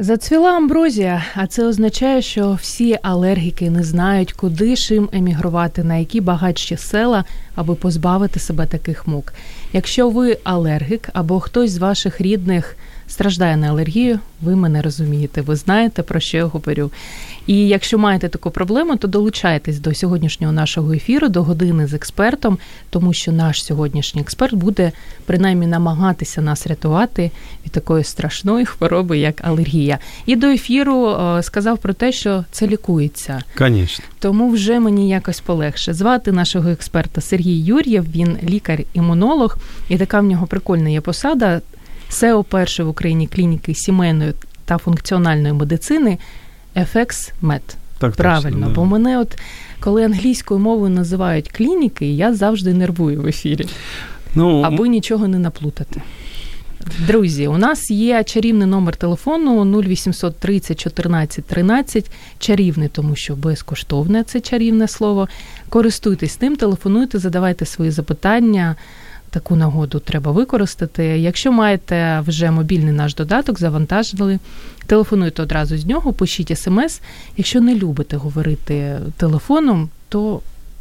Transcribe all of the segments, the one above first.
Зацвіла амброзія, а це означає, що всі алергіки не знають, куди їм емігрувати, на які багатші села, аби позбавити себе таких мук. Якщо ви алергік або хтось з ваших рідних страждає на алергію, ви мене розумієте, ви знаєте, про що я говорю. І якщо маєте таку проблему, то долучайтесь до сьогоднішнього нашого ефіру, до години з експертом, тому що наш сьогоднішній експерт буде принаймні намагатися нас рятувати від такої страшної хвороби, як алергія. І до ефіру е, сказав про те, що це лікується. Конечно. Тому вже мені якось полегше. Звати нашого експерта Сергій Юр'єв, він лікар-імунолог, і така в нього прикольна є посада. СЕО першої в Україні клініки сімейної та функціональної медицини FX Med. Так Правильно, точно, да. бо мене, от коли англійською мовою називають клініки, я завжди нервую в ефірі, Ну, аби нічого не наплутати. Друзі, у нас є чарівний номер телефону 0800 30 14 13. Чарівний, тому що безкоштовне це чарівне слово. Користуйтесь ним, телефонуйте, задавайте свої запитання. Таку нагоду треба використати. Якщо маєте вже мобільний наш додаток, завантажили, телефонуйте одразу з нього, пишіть смс. Якщо не любите говорити телефоном, то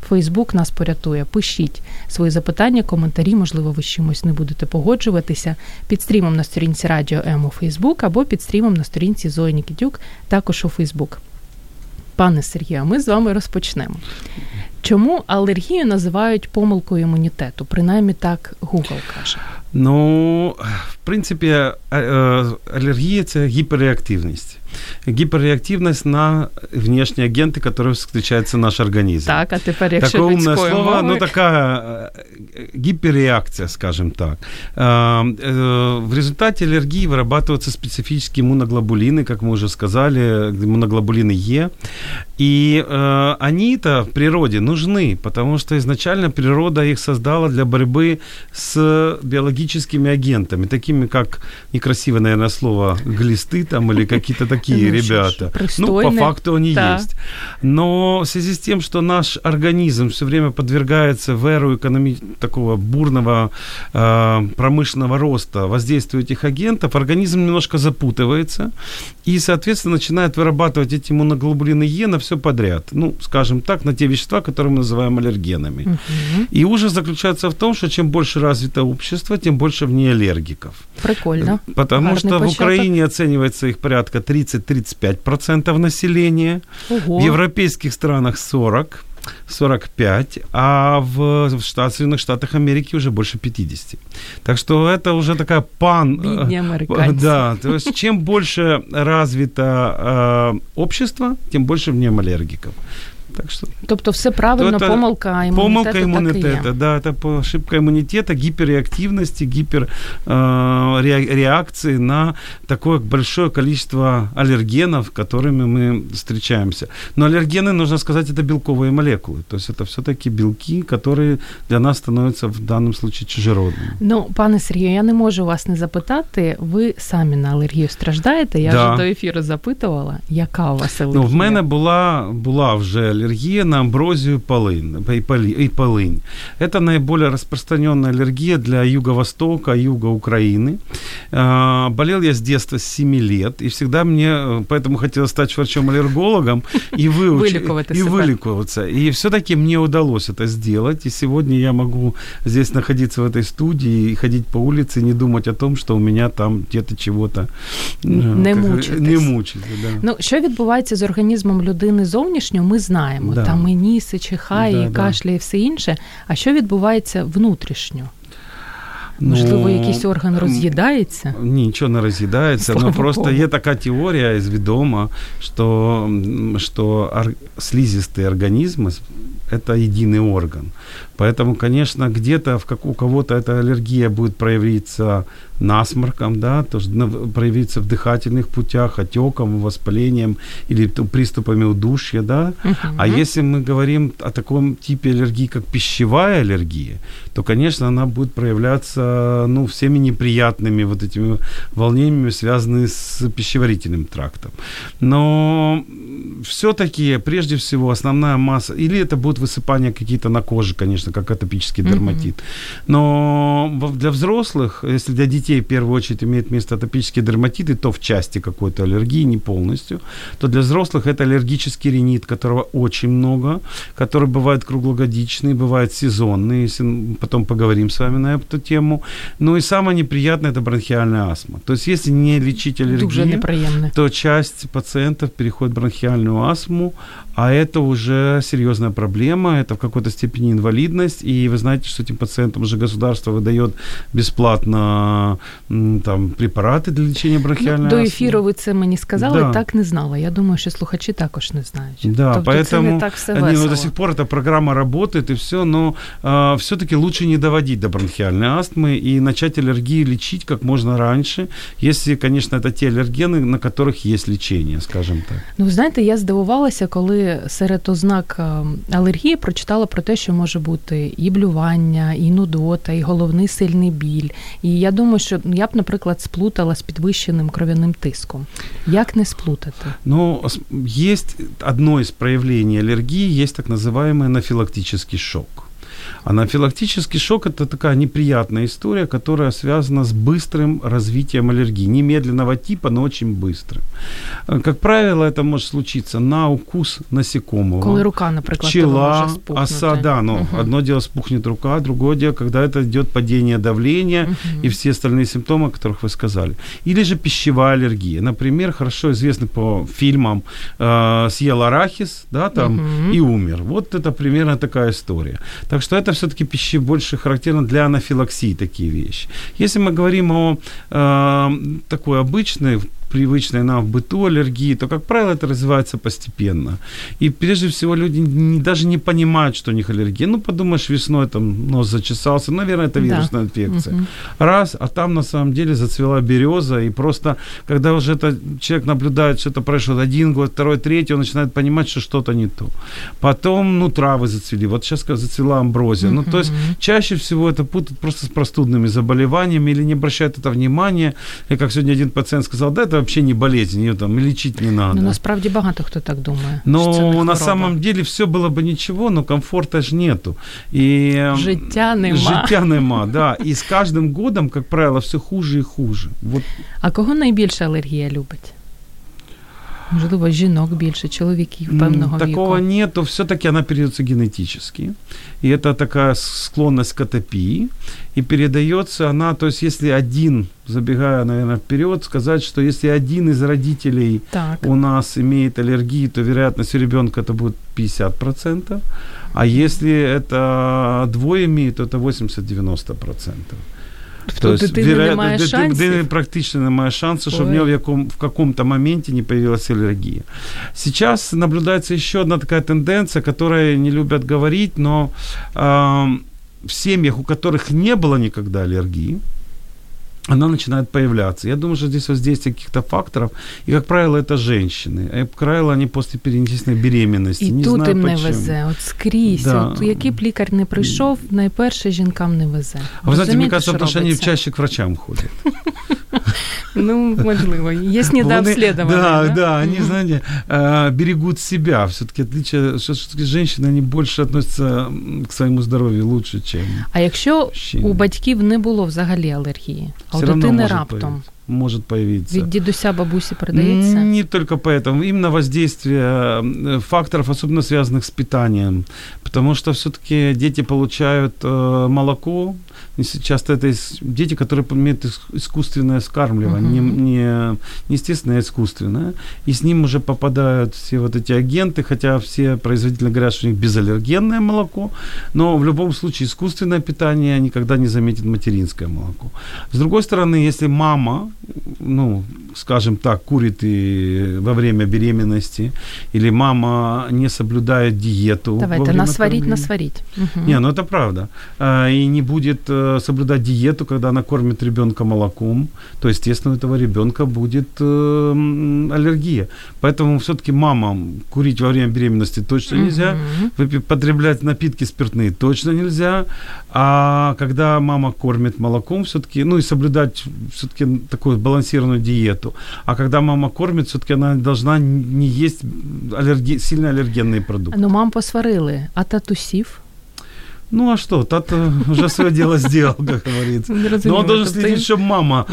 Фейсбук нас порятує. Пишіть свої запитання, коментарі, можливо, ви з чимось не будете погоджуватися під стрімом на сторінці Радіо М у Фейсбук або під стрімом на сторінці Зої Нікітюк, також у Фейсбук. Пане Сергію, ми з вами розпочнемо. Чому алергію називають помилкою імунітету? Принаймні так Google каже. ну, в принципі, е, е, алергія це гіперреактивність. Гіперреактивність на внешні агенти, які зустрічаються в наш організм. Так, а тепер, якщо Такое умное людською слово, мовою, ну такая э, гиперреакция, скажем так. Э, э, В результате аллергии вырабатываются специфические иммуноглобулины, как мы уже сказали, иммуноглобулины Е. И э, они-то в природе нужны, потому что изначально природа их создала для борьбы с биологическими агентами, такими как, некрасивое, наверное, слово, глисты там или какие-то такие ну, ж, ребята. Ну, по факту они Да. есть. Но в связи с тем, что наш организм все время подвергается в эру экономи- такого бурного э, промышленного роста воздействию этих агентов, организм немножко запутывается и, соответственно, начинает вырабатывать эти иммуноглобулины Е на все подряд. Ну, скажем так, на те вещества, которые мы называем аллергенами. Мгм. И ужас заключается в том, что чем больше развито общество, тем больше в ней аллергиков. прикольно. Потому Гарный что в. Украине оценивается их порядка 30-35% населения. Ого. В европейских странах 40, 45, а в, в Штат, Соединенных Штатах Америки уже больше 50. Так что это уже такая пан... э, Бідні американці. Да, то есть чем больше развито э, общество, тем больше в нем аллергиков. Так что Тобто все правильно, То це помилка імунітету помилка так і иммунитета, є. да, это по- ошибка иммунитета, гиперреактивности, гипер э, ре- реакции на такое большое количество аллергенов, которыми мы встречаемся. Но аллергены, нужно сказать, это белковые молекулы. То есть это все-таки белки, которые для нас становятся в данном случае чужеродными. Ну, пане Сергію, я не можу вас не запитати. Ви самі на алергію страждаєте? Я Да. вже до ефіру запитувала, яка у вас алергія? Ну, в мене була, була вже алергія на амброзію полин, і полі- і полинь. Это наиболее распространенная аллергия для юго-востока, юга Украины. А, Болел я с детства, с 7 лет, и всегда мне, э, поэтому хотелось стать врачом-аллергологом и выучить, Вылікувати и себе. вылікуватися. И все-таки мне удалось это сделать, и сегодня я могу здесь находиться в этой студии и ходить по улице, и не думать о том, что у меня там где-то чего-то э, Не как- мучитесь. Не мучиться, да. Ну, що відбувається з організмом людини зовнішньо, ми знаємо. Да. Там і ніс, і чихає, Да, і да. кашляє, і все інше. А що відбувається внутрішньо? Можливо, Ну, якийсь орган м, роз'їдається? Ничего не разъедается, Слава но просто Богу. есть такая теория изведома, что, м, что ор- слизистые организмы это единый орган. Поэтому, конечно, где-то в как, у кого-то эта аллергия будет проявиться насморком, да, тоже проявиться в дыхательных путях, отеком, воспалением или приступами удушья, да. Uh-huh. А если мы говорим о таком типе аллергии, как пищевая аллергия, то, конечно, она будет проявляться, ну, всеми неприятными вот этими волнениями, связанными с пищеварительным трактом. Но все-таки, прежде всего, основная масса, или это будет высыпание какие-то на коже, конечно, как атопический дерматит. Mm-hmm. Но для взрослых, если для детей в первую очередь имеет место атопический дерматит, и то в части какой-то аллергии, не полностью, то для взрослых это аллергический ринит, которого очень много, который бывает круглогодичный, бывает сезонный, если потом поговорим с вами на эту тему. Ну и самое неприятное это бронхиальная астма. То есть если не лечить аллергию, то часть пациентов переходит в бронхиальную астму, а это уже серьезная проблема, это в какой-то степени инвалидность, и вы знаете, что этим пациентам уже государство выдает бесплатно там, препараты для лечения бронхиальной ну, До ефіру ви це мені сказали, да. так не знала. Я думаю, що слухачі також не знають. Да, тобто поэтому це не так все весело. Не, ну, до сих пор эта программа работает, и все, но а, все-таки лучше не доводить до бронхиальной астмы и начать аллергии лечить как можно раньше, если, конечно, это те аллергены, на которых есть лечение, скажем так. Ну, знаєте, я здивувалася, коли серед ознак е, алергії прочитала про те, що може бути і блювання, і нудота, і головний сильний біль. І я думаю, що я б, наприклад, сплутала з підвищеним кров'яним тиском. Як не сплутати? Ну, є одне з проявлень алергії, є так називаємо анафілактичний шок. Анафилактический шок – это такая неприятная история, которая связана с быстрым развитием аллергии. Немедленного типа, но очень быстрым. Э, как правило, это может случиться на укус насекомого. Коли рука, например, пчела, оса, да, но угу. одно дело спухнет рука, другое дело, когда это идет падение давления угу. и все остальные симптомы, о которых вы сказали. Или же пищевая аллергия. Например, хорошо известный по фильмам э, съел арахис, да, там, угу. и умер. Вот это примерно такая история. Так что это все-таки пищи больше характерно для анафилаксии такие вещи. Если мы говорим о э, такой обычной привычной нам в быту аллергии, то, как правило, это развивается постепенно. И прежде всего люди не, даже не понимают, что у них аллергия. Ну, подумаешь, весной там нос зачесался, наверное, это вирусная да. инфекция. Угу. Раз, а там на самом деле зацвела береза, и просто, когда уже это, человек наблюдает, что это прошло один год, второй, третий, он начинает понимать, что что-то не то. Потом, ну, травы зацвели. Вот сейчас зацвела амброзия. Угу. Ну, то есть чаще всего это путают просто с простудными заболеваниями или не обращают это внимания. И как сегодня один пациент сказал, да, это вообще не болезнь, ее там лечить не надо. Ну, насправді багато хто так думає. Ну, на самом деле все было бы ничего, но комфорта ж нету. И життя нема. Життя нема, да. И с каждым годом, как правило, все хуже и хуже. Вот. А кого найбільше алергія любить? Можливо, жінок більше, чоловіків певного Такого віку. Такого нету, все-таки она передается генетически. И это такая склонность к атопии. И передается она, то есть если один, забегая, наверное, вперед, сказать, что если один из родителей так. у нас имеет аллергию, то вероятность у ребенка это будет 50%. А если это двое имеют, то это 80-90%. То есть, дитини вероятно, немає шансів? Дитини практично немає шансу, щоб в нього в, яком, в каком-то моменте не появилась аллергия. Сейчас наблюдается еще одна такая тенденция, которая не любят говорить, но э, в семьях, у которых не было никогда аллергии, она начинает появляться. Я думаю, что здесь воздействие каких-то факторов, и, как правило, это женщины. И, как правило, они после перенесенной беременности. І не тут знаю, їм не везе, от скрізь. Да. От, який б лікар не прийшов, найперше жінкам не везе. А ви знаєте, мені кажется, потому что они чаще к врачам ходят. Ну, можливо, є недообследование. Да, да, они, знаете, берегут себя. Все-таки отличие, что все-таки женщины, они больше относятся к своему здоров'ю лучше, чем А якщо у батьків не було взагалі алергії, а у дитини раптом? может появиться. Від дідуся бабусі передається? Не только поэтому. Именно воздействие факторов, особенно связанных с питанием. Потому что все-таки дети получают э, молоко, часто это дети, которые имеют искусственное скармливание, uh-huh. не, не, не естественное, а искусственное, и с ним уже попадают все вот эти агенты, хотя все производители говорят, что у них безаллергенное молоко, но в любом случае искусственное питание никогда не заметит материнское молоко. С другой стороны, если мама ну, скажем так, курит и во время беременности, или мама не соблюдает диету. Давайте время насварить, кормления. насварить. Не, ну это правда. А, И не будет э, соблюдать диету, когда она кормит ребенка молоком, то, естественно, у этого ребенка будет э, аллергия. Поэтому все-таки мамам курить во время беременности точно нельзя, выпи- потреблять напитки спиртные точно нельзя. А когда мама кормит молоком, все-таки, ну и соблюдать все-таки такую балансированную диету. А когда мама кормит, все-таки она должна не есть аллерги... сильно аллергенные продукты. Ну, мам посварили, а татусів? Ну а что, свое дело сделал, как говорится. Не Но розумію, он должен следить, чтобы мама...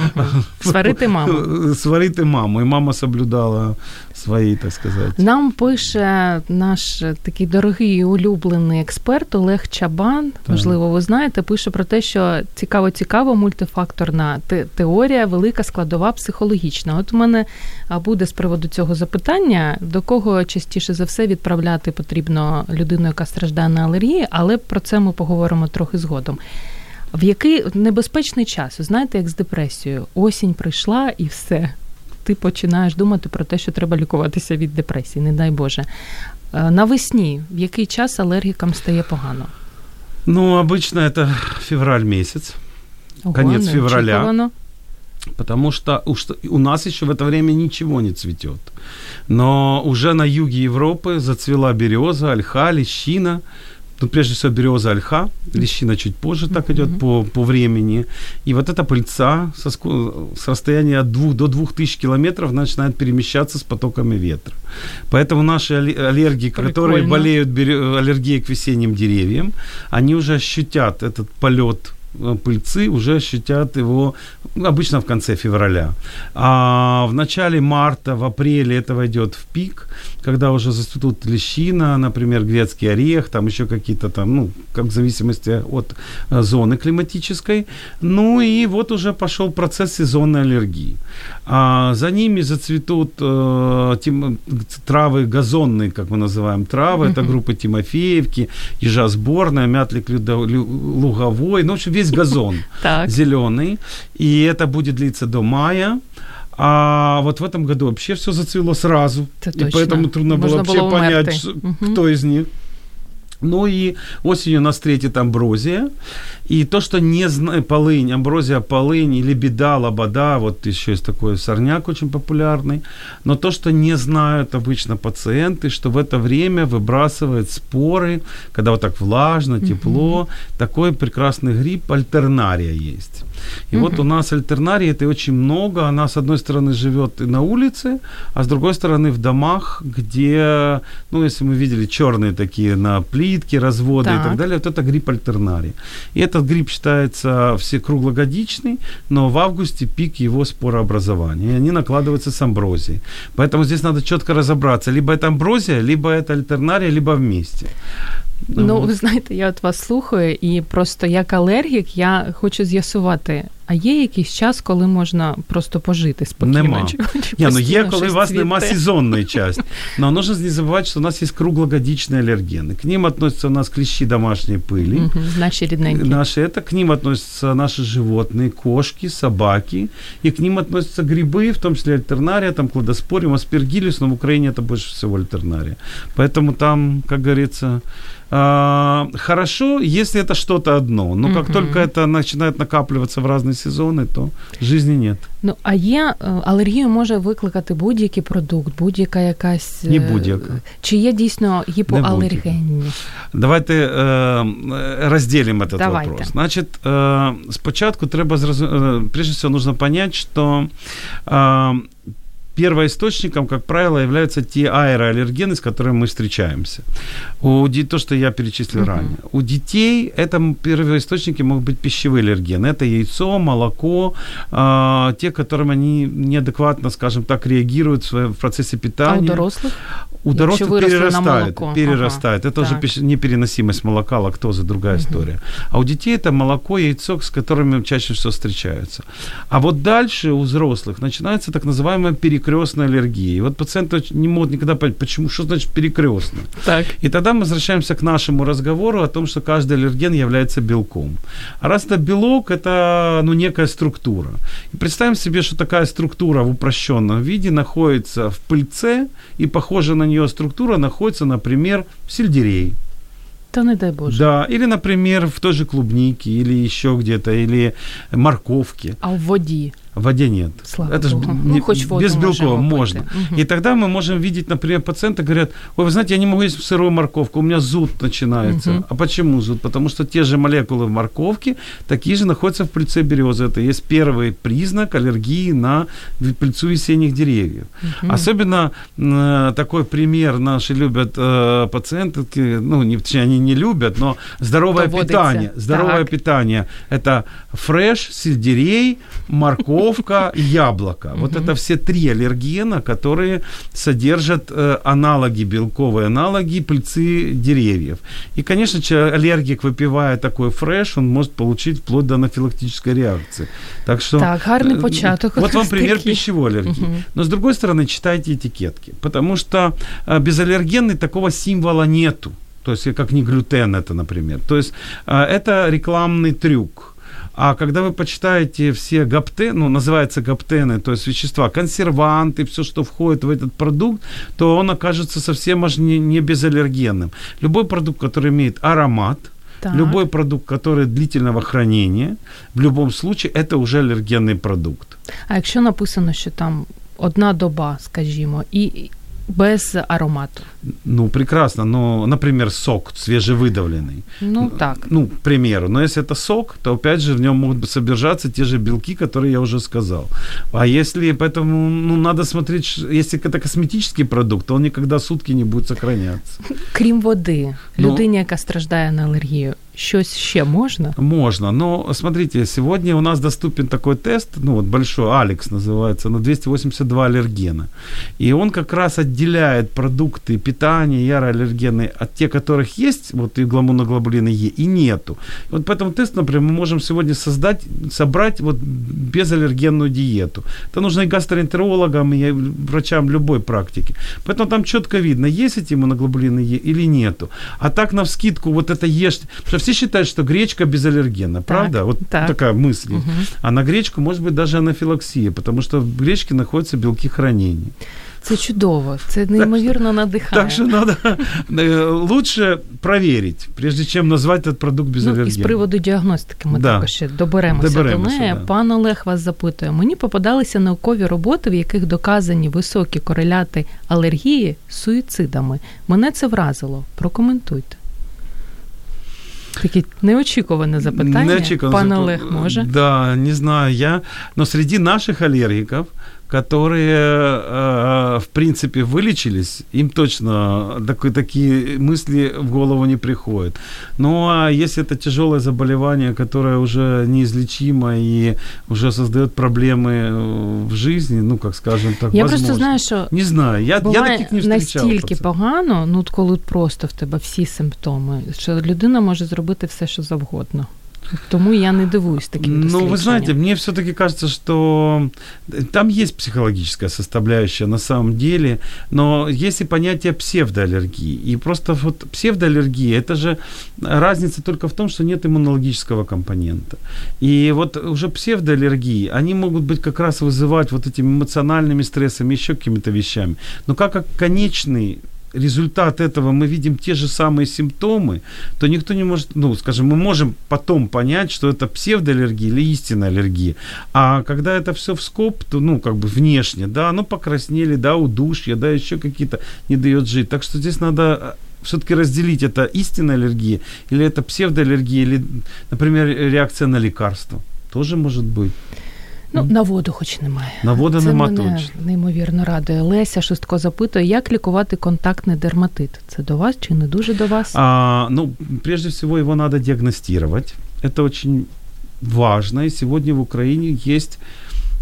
Сварити маму. Сварити маму. І мама соблюдала свої, так сказати. Нам пише наш такий дорогий і улюблений експерт Олег Чабан. Можливо, ви знаєте, пише про те, що цікаво, цікаво, мультифакторна те- теорія, велика складова психологічна. От у мене буде з приводу цього запитання, до кого частіше за все відправляти потрібно людину, яка страждає на алергії, але про це ми поговоримо трохи згодом. В який небезпечний час, знаєте, як з депресією, осінь прийшла і все. Ти починаєш думати про те, що треба лікуватися від депресії, не дай Боже. Е, Навесні, в який час алергікам стає погано? Ну, обычно это февраль месяц, Ого, Конець февраля. неочікувано. потому что уж у нас еще в это время ничего не цветет. Но уже на юге Европы зацвела береза, ольха, лещина. Тут прежде всего береза, ольха, лещина чуть позже так идет по, по времени. И вот эта пыльца со, с расстояния от 2 до 2000 километров начинает перемещаться с потоками ветра. Поэтому наши алле- аллергики, которые Прикольно. болеют аллергией к весенним деревьям, они уже ощутят этот полет пыльцы, уже ощутят его ну, обычно в конце февраля. А в начале марта, в апреле это войдет в пик, когда уже зацветут лещина, например, грецкий орех, там еще какие-то там, ну, как в зависимости от э, зоны климатической. Ну и вот уже пошел процесс сезонной аллергии. А за ними зацветут э, тим- травы газонные, как мы называем травы, это группы Тимофеевки, ежа сборная, лю- луговой, ну, в общем, весь газон Так. зеленый, и это будет длиться до мая. А вот в этом году вообще все зацвело сразу, Это и точно. поэтому трудно было Можно вообще было понять, Мгм. кто из них. Ну и осенью нас встретит амброзия. И то, что не знаю, полынь, амброзия, полынь, или беда, лобода, вот еще есть такой сорняк очень популярный. Но то, что не знают обычно пациенты, что в это время выбрасывает споры, когда вот так влажно, тепло, такой прекрасный гриб альтернария есть. И вот у нас альтернарии это очень много. Она, с одной стороны, живет и на улице, а с другой стороны, в домах, где, ну, если мы видели черные такие на плитке, разводы и Так. так далее, вот это гриб альтернарии. И этот гриб считается все круглогодичный, но в августе пик его спорообразования. И они накладываются с амброзией. Поэтому здесь надо четко разобраться. Либо это амброзия, либо это альтернария, либо вместе. Ну, Вот. ви знаєте, я от вас слухаю, і просто як алергік я хочу з'ясувати, а є якийсь час, коли можна просто пожити спокійно? Нема. Чи, чи Ні, ну постійно є, коли щось у вас нема цвіте? сезонної части. Но нужно не забывать, что у нас есть круглогодичные аллергены. К ним относятся у нас клещи домашней пыли. Мгм, Наші рідненькі. Наши это к ним относятся наши животные, кошки, собаки, и к ним относятся грибы, в том числе альтернария, там кладоспориум, аспергиллис, но в Украине это больше всего альтернария. Поэтому там, как говорится, а, хорошо, если это что-то одно, но как Мгм. только это начинает накапливаться в разные сезоны, то житті нет. Ну, а є е, алергію може викликати будь-який продукт, будь-яка якась. Не е, будь-яка. Чи є дійсно гіпоалергенні? Давайте е, розділимо цей Давайте. вопрос. Значить, е, спочатку треба зрозуміти, прежде всего нужно понять, що е, первоисточником, как правило, являются те аэроаллергены, с которыми мы встречаемся. У то, что я перечислил Мгм. ранее. У детей это первоисточники могут быть пищевые аллергены. Это яйцо, молоко, э, те, которым они неадекватно, скажем так, реагируют в, в процессе А питания. у дорослих? У дорослых на перерастает, перерастает. Ага, это уже так. пищ- непереносимость молока, лактоза, другая история. А у детей это молоко, яйцо, с которыми чаще всего встречаются. А вот дальше у взрослых начинается так называемая перекрестная аллергия. И вот пациенты не могут никогда понять, почему, что значит перекрестная. Так. И тогда мы возвращаемся к нашему разговору о том, что каждый аллерген является белком. А раз это белок, это ну, некая структура. И представим себе, что такая структура в упрощенном виде находится в пыльце, и похожая на нее структура находится, например, в сельдерее. Та не дай Боже. Да, или, например, в той же клубнике, или еще где-то, или морковке. А в воді. В воде нет. Слава это ж Богу. не- Ну, хоть воду без белков можно. Мгм. И тогда мы можем видеть, например, пациенты говорят, ой, вы знаете, я не могу есть сырую морковку, у меня зуд начинается. Мгм. А почему зуд? Потому что те же молекулы в морковке такие же находятся в пыльце березы. Это есть первый признак аллергии на пыльцу весенних деревьев. Мгм. Особенно э, такой пример наши любят э, пациенты, ну, не, точнее, они не любят, но здоровое Доводиться. питание. Здоровое Так. питание – это фреш, сельдерей, морковка, яблоко. Вот это все три аллергена, которые содержат э, аналоги, белковые аналоги пыльцы деревьев. И, конечно, че- аллергик, выпивая такой фреш, он может получить вплоть до анафилактической реакции. Так что... Так, гарний э, початок Вот вам пример пищевой аллергии. Но с другой стороны, читайте этикетки, потому что э, безаллергенный такого символа нету. То есть, как не глютен это, например. То есть, это рекламный трюк. А когда вы почитаете все гаптены, ну, называется гаптены, то есть вещества, консерванты, все, что входит в этот продукт, то он окажется совсем аж не, не безаллергенным. Любой продукт, который имеет аромат, Так. любой продукт, который длительного хранения, в любом случае, это уже аллергенный продукт. А якщо написано, що там одна доба, скажімо, і без аромату. Ну, прекрасно, но, например, сок свежевыдавленный. Ну так. Ну, к примеру. Но если это сок, то опять же в нем могут быть содержаться те же белки, которые я уже сказал. А если поэтому, ну, надо смотреть, ш- если это косметический продукт, то он никогда сутки не будет сохраняться. Крім води, Ну- людині, яка страждає на алергію, ще можна? Можно, но смотрите, сегодня у нас доступен такой тест, ну вот большой, Алекс называется, на 282 аллергена. И он как раз отделяет продукты питания яроаллергены от тех, которых есть, вот и гламоноглобулины Е, и нету. Вот по этому тесту, например, мы можем сегодня создать, собрать вот безаллергенную диету. Это нужно и гастроэнтерологам, и врачам любой практики. Поэтому там четко видно, есть эти иммуноглобулины Е или нету. А так на вскидку вот это ешь, все считают, что гречка безаллергенна, правда? Вот так. такая мысль. есть. А на гречку может быть даже анафилаксия, потому что в гречке находятся белки хранения. Це чудово, це неймовірно надихає. Так что надо э, лучше проверить, прежде чем назвать этот продукт Ну, безаллергенным. і з приводу діагностики ми Да. також ще доберемося, Доберемося, до неї. да. Пан Олег вас запитує. Мені попадалися наукові роботи, в яких доказані високі кореляти алергії з суїцидами. Мене це вразило. Прокоментуйте. Таке неочікуване запитання. Неочікувано. Пан Олег може. Да, не знаю я. Но среди наших аллергиков, которые, э, в принципе, вылечились, им точно такой, такие мысли в голову не приходят. Ну, а если это тяжелое заболевание, которое уже неизлечимо и уже создает проблемы э, в жизни, ну, как скажем так, Я возможно. просто знаю, що Не знаю, я, я Буває таких не встречал. настільки пацан. погано, ну от коли просто в тебе всі симптоми, що людина може зробити все, що завгодно. Тому я не дивуюсь таким Ну, вы знаете, мне все-таки кажется, что там есть психологическая составляющая на самом деле, но есть и понятие псевдоаллергии. И просто вот псевдоаллергия, это же разница только в том, что нет иммунологического компонента. И вот уже псевдоаллергии, они могут быть как раз вызывать вот этими эмоциональными стрессами, еще какими-то вещами. Но как конечный результат этого мы видим те же самые симптомы, то никто не может, ну, скажем, мы можем потом понять, что это псевдоаллергия или истинная аллергия. А когда это все в скоп, то, ну, как бы внешне, да, ну, покраснели, да, удушье, да, еще какие-то не дает жить. Так что здесь надо все-таки разделить, это истинная аллергия или это псевдоаллергия, или, например, реакция на лекарство. Тоже может быть. Ну, на воду хоч немає. На воду Це нема мене точно. неймовірно радує. Леся Шустко запитує, як лікувати контактний дерматит? Це до вас чи не дуже до вас? А, ну, прежде всего его надо диагностировать. Это очень важно. И сегодня в Украине есть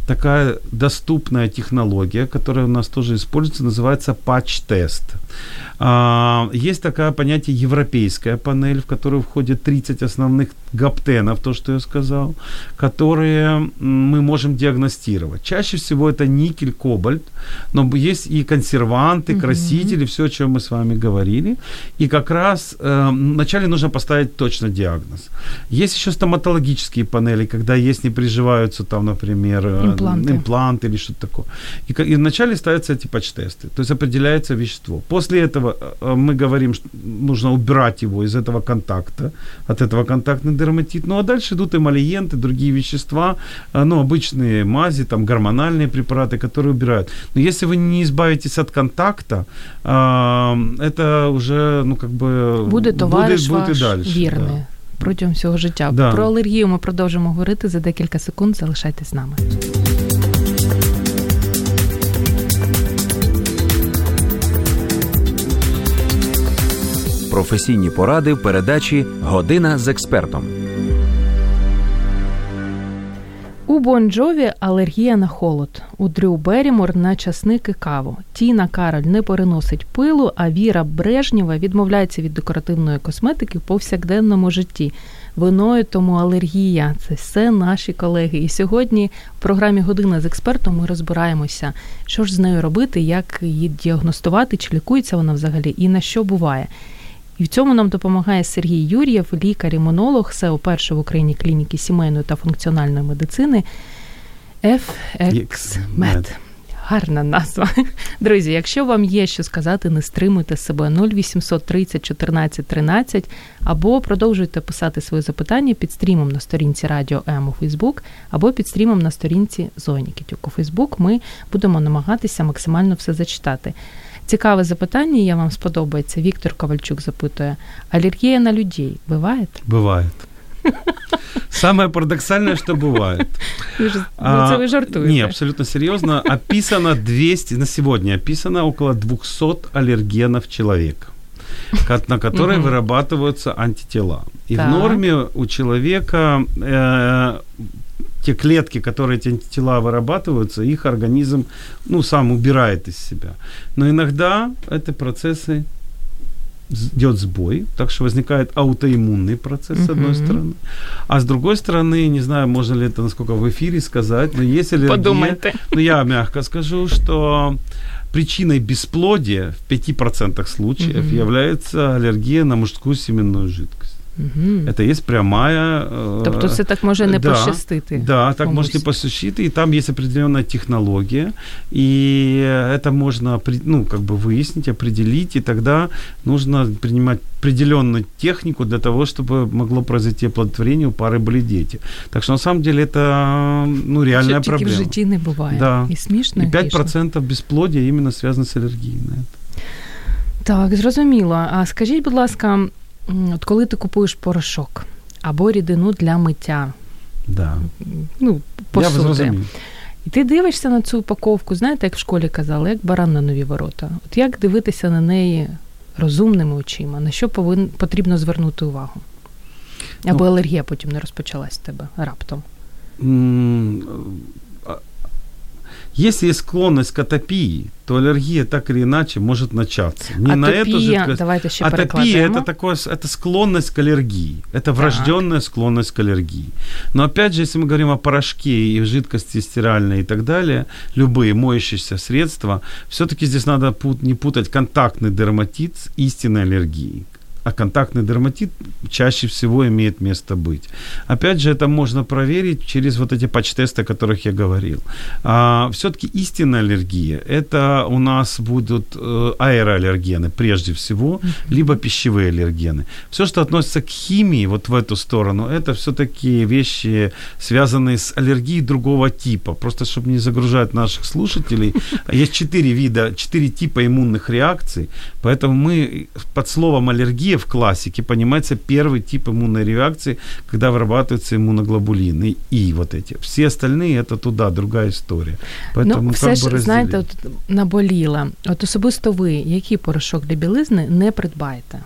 такая доступная технология, которая у нас тоже используется, называется патч-тест. А, есть такое понятие европейская панель, в которую входит 30 основных гаптенов, то, что я сказал, которые мы можем диагностировать. Чаще всего это никель, кобальт, но есть и консерванты, красители, mm-hmm. все, о чем мы с вами говорили. И как раз э, вначале нужно поставить точно диагноз. Есть еще стоматологические панели, когда есть не приживаются там, например, э, импланты, импланты или что-то такое. И, и вначале ставятся эти патч-тесты, то есть определяется вещество. После этого э, мы говорим, что нужно убирать его из этого контакта, от этого контактный дерматит. Ну а дальше идут эмолиенты, другие вещества, э, ну обычные мази, там гормональные препараты, которые убирают. Но если вы не избавитесь от контакта, э, это уже, ну как бы... Буде товариш буде, буде ваш вірний. Да. Протягом всього життя. Да. Про алергію ми продовжимо говорити за декілька секунд. Залишайтесь з нами. Професійні поради в передачі Година з експертом. У Бонджові алергія на холод. У Дрю Берімор на часник і каву. Тіна Кароль не переносить пилу, а Віра Брежнєва відмовляється від декоративної косметики в повсякденному житті. Виною тому алергія це все наші колеги. І сьогодні в програмі Година з експертом ми розбираємося, що ж з нею робити, як її діагностувати, чи лікується вона взагалі, і на що буває. І в цьому нам допомагає Сергій Юр'єв, лікар-імунолог, СЕО першої в Україні клініки сімейної та функціональної медицини FXMed. Гарна назва. Друзі, якщо вам є що сказати, не стримуйте себе 0800 30 14 13 або продовжуйте писати свої запитання під стрімом на сторінці Радіо М у Фейсбук, або під стрімом на сторінці Зоні Кітюк. У Фейсбук ми будемо намагатися максимально все зачитати. Цікаве запитання, я вам сподобається. Віктор Ковальчук запитує: алергія на людей бывает? Бывает. Самое парадоксальное, что бывает. А, вы жартуете. Не, абсолютно серьезно. Описано 200, на сегодня описано около 200 аллергенов человека на которые вырабатываются антитела. И в норме у человека э, те клетки, которые эти антитела вырабатываются, их организм, ну, сам убирает из себя. Но иногда это процессы идет сбой, так что возникает аутоиммунный процесс, с одной стороны. А с другой стороны, не знаю, можно ли это насколько в эфире сказать, но если аллергия... Подумайте. Ну, я мягко скажу, что причиной бесплодия в 5% случаев угу. является аллергия на мужскую семенную жидкость. Угу. Це є прямая... Тобто це так може не да, пощастити. Да, так може не пощастити, і там є определенная технология, и это можно ну, как бы выяснить, определить, и тогда нужно принимать определенную технику для того, чтобы могло произойти оплодотворение, у пары были дети. Так что на самом деле это ну, реальная Що проблема. в житті не буває. Да. І смішно. І 5% бесплодия именно связано с аллергией на это. Так, зрозуміло. А скажіть, будь ласка, От коли ти купуєш порошок або рідину для миття, да. ну, посуди, і ти дивишся на цю упаковку, знаєте, як в школі казали, як баран на нові ворота. От як дивитися на неї розумними очима, на що повин, потрібно звернути увагу? Або ну, алергія потім не розпочалась в тебе раптом. Если есть склонность к атопии, то аллергия так или иначе может начаться. Не атопия, на эту жидкость. Давайте ще атопия это такое, это склонность к аллергии. Это врожденная так. склонность к аллергии. Но опять же, если мы говорим о порошке и жидкости стиральной и так далее, любые моющиеся средства, все-таки здесь надо не путать контактный дерматит с истинной аллергией а контактный дерматит чаще всего имеет место быть. Опять же, это можно проверить через вот эти патч-тесты, о которых я говорил. А, все-таки истинная аллергия – это у нас будут э, аэроаллергены прежде всего, либо пищевые аллергены. Все, что относится к химии, вот в эту сторону, это все-таки вещи, связанные с аллергией другого типа. Просто, чтобы не загружать наших слушателей, есть четыре вида, четыре типа иммунных реакций, поэтому мы под словом аллергия в классике понимается первый тип иммунной реакции, когда вырабатываются иммуноглобулины и вот эти. Все остальные это туда, другая історія. Поэтому, ну, все ж, знаєте, от наболіла. От особисто ви, який порошок для білизни не придбаєте?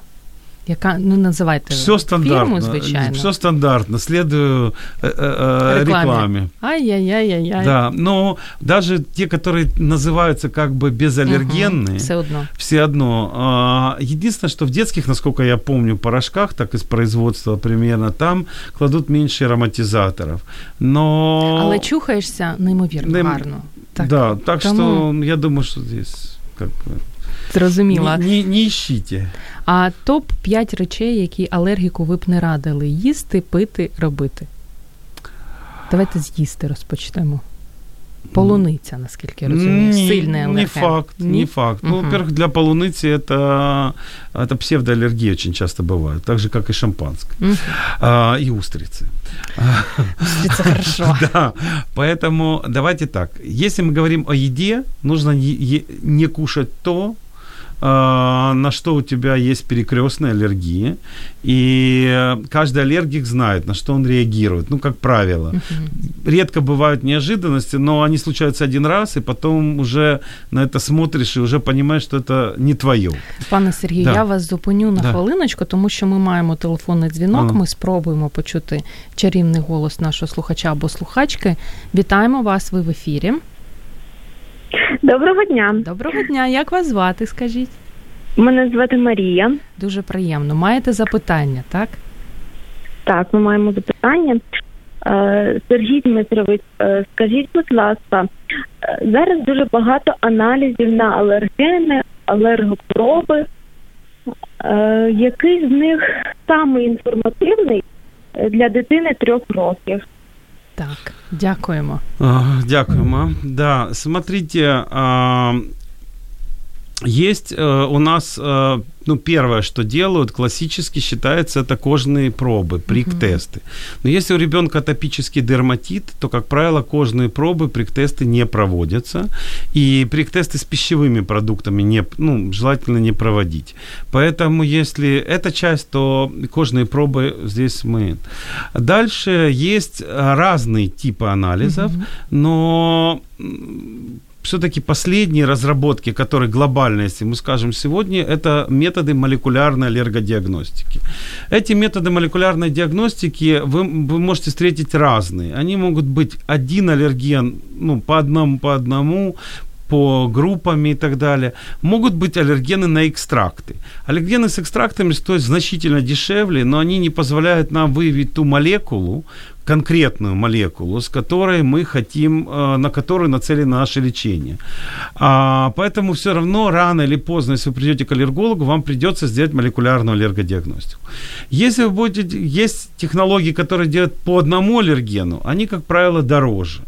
Яка ну називайте Все стандартно. фірму, звичайно. Все стандартно. Следую э, э, рекламе. Ай-яй-яй-яй. Да, но даже те, которые называются как бы безаллергенные, Мгм, все одно. все одно. А, Единственное, что в детских, насколько я помню, порошках, так из производства примерно, там кладут меньше ароматизаторов. Но... Але чухаєшся неймовірно Нейм- гарно. Так, да, так тому- что я думаю, что здесь как бы... зрозуміла. Не, не, не ищите. А топ 5 речей, які алергіку ви б не радили їсти, пити, робити. Давайте з їсти розпочнемо. Полуниця, наскільки я розумію, Не- сильний алерген. Не факт, Ні? не факт. Ну, Мгм. во-первых, для полуницы это, это псевдоаллергия очень часто бывает, так же, как и шампанское. Мгм. А, и устрицы. Це хорошо. Да, поэтому давайте так. Если мы говорим о еде, нужно е- е- не кушать то, а, на что у тебя есть перекрестная аллергия. И э, каждый аллергик знает, на что он реагирует. Ну, как правило. Мгм. Редко бывают неожиданности, но они случаются один раз, и потом уже на это смотришь и уже понимаешь, что это не твое. Пане Сергію, Да. я вас зупиню на Да. хвилиночку, тому що ми маємо телефонний дзвінок. Ага. Ми спробуємо почути чарівний голос нашого слухача або слухачки. Вітаємо вас, ви в ефірі. Доброго дня. Доброго дня, як вас звати? Скажіть? Мене звати Марія. Дуже приємно. Маєте запитання, так? Так, ми маємо запитання. Е, Сергій Дмитрович, е, скажіть, будь ласка, е, зараз дуже багато аналізів на алергени, алергопроби. Який з них самий інформативний для дитини трьох років? Так, дякуємо. Дякуємо. Да, смотрите, а, есть э, у нас, э, ну, первое, что делают, классически считается, это кожные пробы, прик-тесты. Но если у ребенка атопический дерматит, то, как правило, кожные пробы, прик-тесты не проводятся. И прик-тесты с пищевыми продуктами не, ну, желательно не проводить. Поэтому, если эта часть, то кожные пробы здесь мы. Дальше есть разные типы анализов, но все-таки последние разработки, которые глобальные, если мы скажем сегодня, это методы молекулярной аллергодиагностики. Эти методы молекулярной диагностики вы, вы можете встретить разные. Они могут быть один аллерген, ну, по одному, по одному, по группам и так далее. Могут быть аллергены на экстракты. Аллергены с экстрактами стоят значительно дешевле, но они не позволяют нам выявить ту молекулу, конкретную молекулу, с которой мы хотим, э, на которую нацелено наше лечение. А, поэтому все равно рано или поздно, если вы придете к аллергологу, вам придется сделать молекулярную аллергодиагностику. Если вы будете, есть технологии, которые делают по одному аллергену, они, как правило, дороже.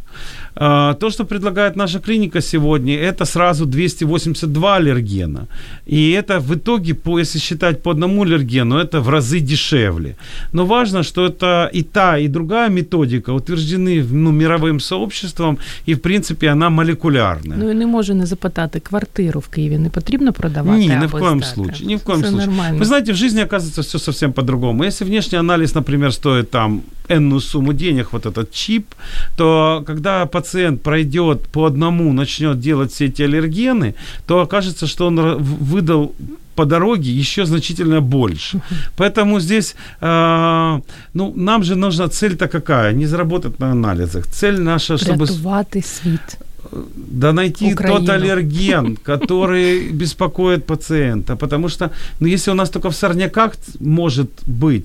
А, То, что предлагает наша клиника сегодня, это сразу 282 аллергена. И это в итоге, по, если считать по одному аллергену, это в разы дешевле. Но важно, что это и та, и другая методика утверждены ну, мировым сообществом, и в принципе она молекулярная. Ну і не можу не запитати, квартиру в Києві не потрібно продавати? Не, ни в або коем здати? случае, ни в коем Це случае. нормально. Вы знаете, в жизни оказывается все совсем по-другому. Если внешний анализ, например, стоит там энную сумму денег, вот этот чип, то когда пациент пройдет по одному, начнет делать все эти аллергены, то окажется, что он выдал по дороге еще значительно больше. Поэтому здесь, э, ну, нам же нужна цель-то какая? Не заработать на анализах. Цель наша, чтобы... Врятувати світ. да найти Украину. тот аллерген, который беспокоит пациента. Потому что, ну, если у нас только в сорняках может быть,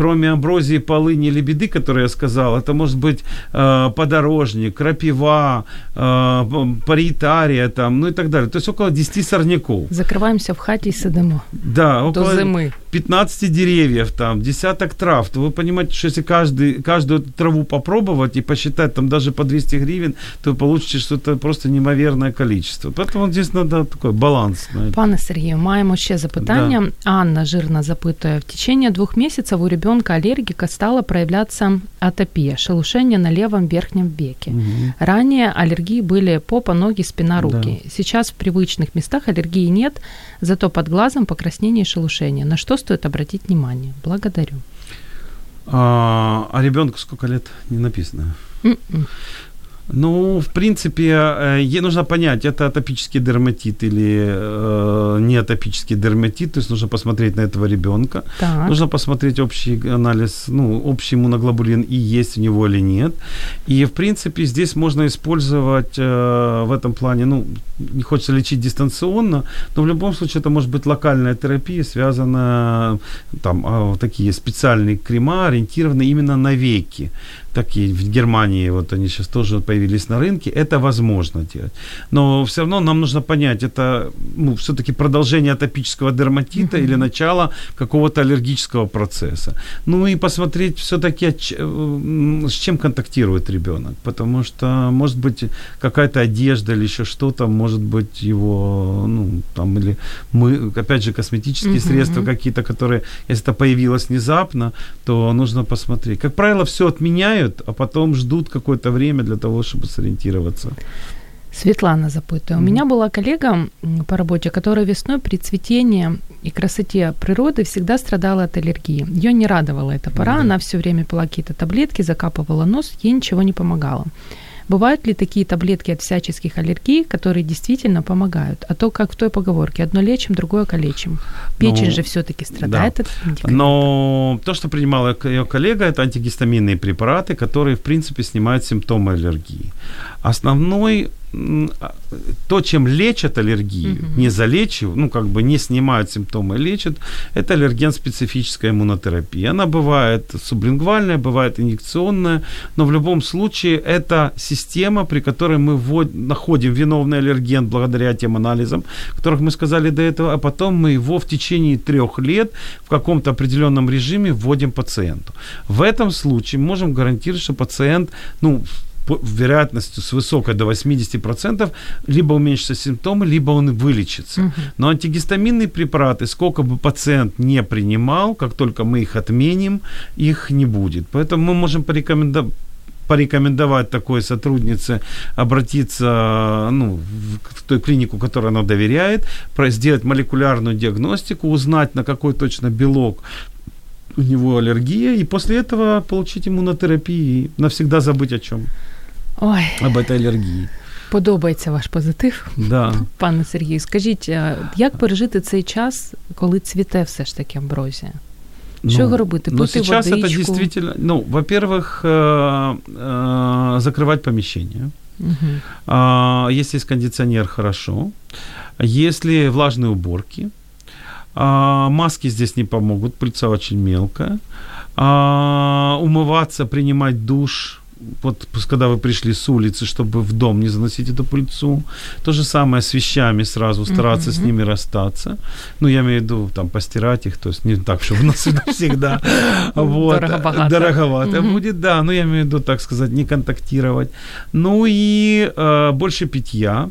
кроме амброзии, полыни, лебеды, которые я сказал, это может быть э, подорожник, крапива, э, париетария, там, ну и так далее. То есть около 10 сорняков. Закриваємося в хаті і сидимо Да, до около зими. 15 деревьев, там, десяток трав, то вы понимаете, что если каждый, каждую эту траву попробовать и посчитать там даже по 200 гривен, то вы получите что-то просто неимоверное количество. Поэтому вот здесь надо такой баланс. знаете. Пане Сергію, маємо ще запитання. Анна Жирна запитує: в течение двух месяцев у ребенка аллергика стала проявляться атопия, шелушение на левом верхнем веке. Мгм. Ранее аллергии были попа, ноги, спина, руки. Сейчас в привычных местах аллергии нет, зато под глазом покраснение и шелушение. На что стоит обратить внимание? Благодарю. А, а ребенку сколько лет? Не написано. М-м. Ну, в принципе, э, ей нужно понять, это атопический дерматит или э, не атопический дерматит, то есть нужно посмотреть на этого ребенка, Так. нужно посмотреть общий анализ, ну, общий иммуноглобулин и есть у него или нет. И, в принципе, здесь можно использовать э, в этом плане, ну, не хочется лечить дистанционно, но в любом случае это может быть локальная терапия, связанная, там, вот такие специальные крема, ориентированные именно на веки такие в Германии, вот они сейчас тоже появились на рынке, это возможно делать. Но все равно нам нужно понять, это ну, все-таки продолжение атопического дерматита или начало какого-то аллергического процесса. Ну и посмотреть все-таки, с чем контактирует ребенок, потому что, может быть, какая-то одежда или еще что-то, может быть, его, ну, там, или мы, опять же, косметические Мгм. средства какие-то, которые, если это появилось внезапно, то нужно посмотреть. Как правило, все отменяют, а потом ждут какое-то время для того, чтобы сориентироваться. Светлана запытывает. У меня была коллега по работе, которая весной при цветении и красоте природы всегда страдала от аллергии. Ее не радовала эта пора, Да. она все время пила какие-то таблетки, закапывала нос, ей ничего не помогало. Бывают ли такие таблетки от всяческих аллергий, которые действительно помогают? А то, как в той поговорке, одно лечим, другое калечим. Печень Ну, же все-таки страдает да. от. Но то, что принимала ее коллега, это антигистаминные препараты, которые, в принципе, снимают симптомы аллергии. Основной то, чем лечат аллергию, Мгм. не залечивают, ну, как бы не снимают симптомы, а лечат, это аллерген-специфическая иммунотерапия. Она бывает сублингвальная, бывает инъекционная, но в любом случае это система, при которой мы ввод- находим виновный аллерген благодаря тем анализам, которых мы сказали до этого, а потом мы его в течение трех лет в каком-то определенном режиме вводим пациенту. В этом случае можем гарантировать, что пациент, ну, вероятностью с высокой до 80% либо уменьшатся симптомы, либо он вылечится. Мгм. Но антигистаминные препараты, сколько бы пациент не принимал, как только мы их отменим, их не будет. Поэтому мы можем порекомендовать порекомендовать такой сотруднице обратиться ну, в, ту клинику, которой она доверяет, сделать молекулярную диагностику, узнать, на какой точно белок у него аллергия, и после этого получить иммунотерапию и навсегда забыть о чем, Ой, об этой аллергии. подобається ваш позитив. Да. Пане Сергію, скажіть, а як пережити цей час, коли цвіте все ж таки амброзія? Що його робити? Ну, Пити сейчас это водичку? действительно, ну, во-первых, э, э, закрывать помещение. Мгм. А, Если есть кондиционер, хорошо. Если влажные уборки, а, маски здесь не помогут, пыльца очень мелкая. А, Умываться, принимать душ, вот когда вы пришли с улицы, чтобы в дом не заносить эту пыльцу. То же самое с вещами сразу стараться с Мгм. ними расстаться. Ну, я имею в виду, там, постирать их, то есть не так, чтобы носить всегда. Вот. Дороговато. Будет, да. Ну, я имею в виду, так сказать, не контактировать. Ну и э, больше питья.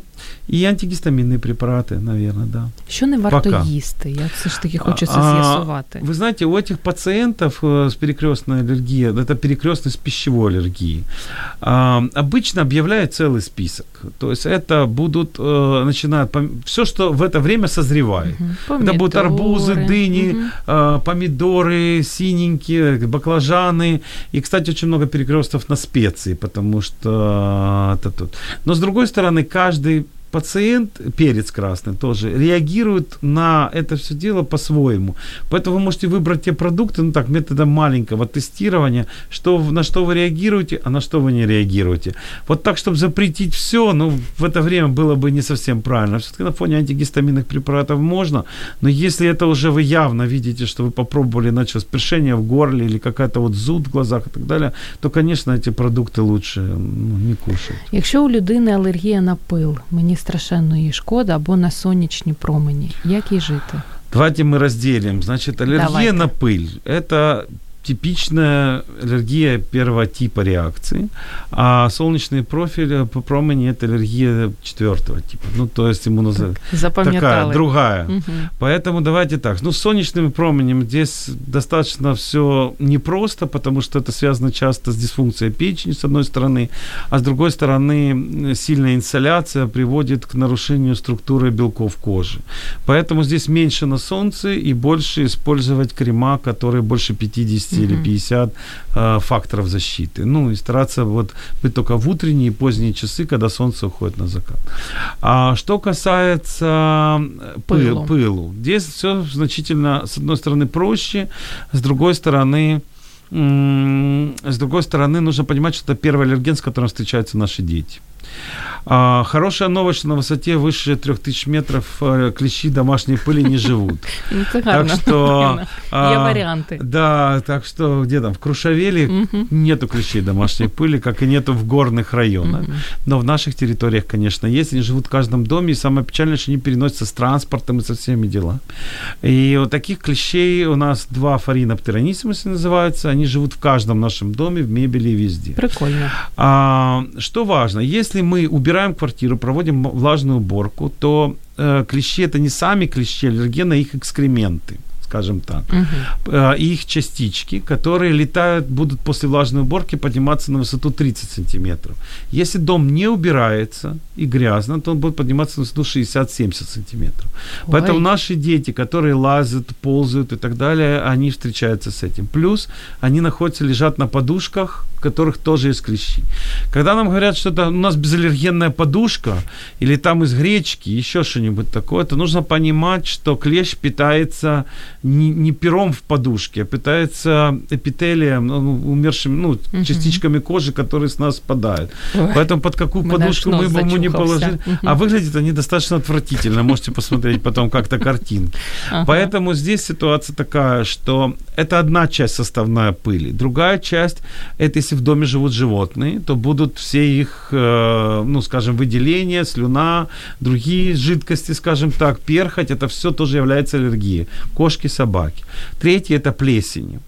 И антигистаминные препараты, наверное, да. Що не варто Пока. їсти? Я все ж таки хочу це А, з'ясувати. Вы знаете, у этих пациентов э, с перекрестной аллергией, это перекрестность с пищевой аллергией, а, обычно объявляют целый список. То есть это будут, э, начинают, все, что в это время созревает. Мгм. Это будут арбузы, дыни, Мгм. э, помидоры синенькие, баклажаны. И, кстати, очень много перекрестков на специи, потому что это тут. Но с другой стороны, каждый пациент, перец красный тоже, реагирует на это все дело по-своему. Поэтому вы можете выбрать те продукты, ну так, методом маленького тестирования, что, на что вы реагируете, а на что вы не реагируете. Вот так, чтобы запретить все, ну, в это время было бы не совсем правильно. Все-таки на фоне антигистаминных препаратов можно, но если это уже вы явно видите, что вы попробовали, началось першение в горле или какая-то вот зуд в глазах и так далее, то, конечно, эти продукты лучше ну, не кушать. Якщо у людини алергія на пил, мені страшенно її шкода, або на сонячні промені, як їй жити? Давайте мы разделим. Значит, аллергия Давайте. на пыль – это типичная аллергия первого типа реакции, а солнечный профиль э, по промени – это аллергия четвертого типа. Ну, то есть иммуноза... Такая, другая. Мгм. Поэтому давайте так. Ну, с солнечным променем здесь достаточно все непросто, потому что это связано часто с дисфункцией печени, с одной стороны, а с другой стороны, сильная инсоляция приводит к нарушению структуры белков кожи. Поэтому здесь меньше на солнце и больше использовать крема, которые больше 50 30 или 50 э, факторов защиты. Ну, и стараться вот быть только в утренние и поздние часы, когда солнце уходит на закат. А что касается э, пыл, Пылу. пылу, здесь все значительно, с одной стороны, проще, с другой стороны, с другой стороны, нужно понимать, что это первый аллерген, с которым встречаются наши дети. А, хорошая новость, что на высоте выше 3000 метров э, клещи домашней пыли не живут. Ну. Так что... Є а, варіанти. Да, так что где там, в Крушавеле нету клещей домашней пыли, как и нету в горных районах. Но в наших территориях, конечно, есть. Они живут в каждом доме, и самое печальное, что они переносятся с транспортом и со всеми делами. И вот таких клещей у нас два фарина птеронисимуса называются. Они живут в каждом нашем доме, в мебели и везде. Прикольно. А, что важно, если мы убираем квартиру, проводим влажную уборку, то э, клещи это не сами клещи аллергены, а их экскременты скажем так, э, и их частички, которые летают, будут после влажной уборки подниматься на высоту 30 сантиметров. Если дом не убирается и грязно, то он будет подниматься на высоту 60-70 сантиметров. Ой. Поэтому наши дети, которые лазят, ползают и так далее, они встречаются с этим. Плюс они находятся, лежат на подушках, в которых тоже есть клещи. Когда нам говорят, что это у нас безаллергенная подушка, или там из гречки, еще что-нибудь такое, то нужно понимать, что клещ питается не, не пером в подушке, а питается эпителием, ну, умершим, ну, Мгм. частичками кожи, которые с нас спадают. Ой. Поэтому под какую подушку мы бы ему не положили. А выглядят они достаточно отвратительно. Можете посмотреть потом как-то картинки. Ага. Поэтому здесь ситуация такая, что это одна часть составная пыли. Другая часть, это если в доме живут животные, то будут все их, э, ну, скажем, выделения, слюна, другие жидкости, скажем так, перхоть, это все тоже является аллергией. Кошки, собаки. Третье – это плесень.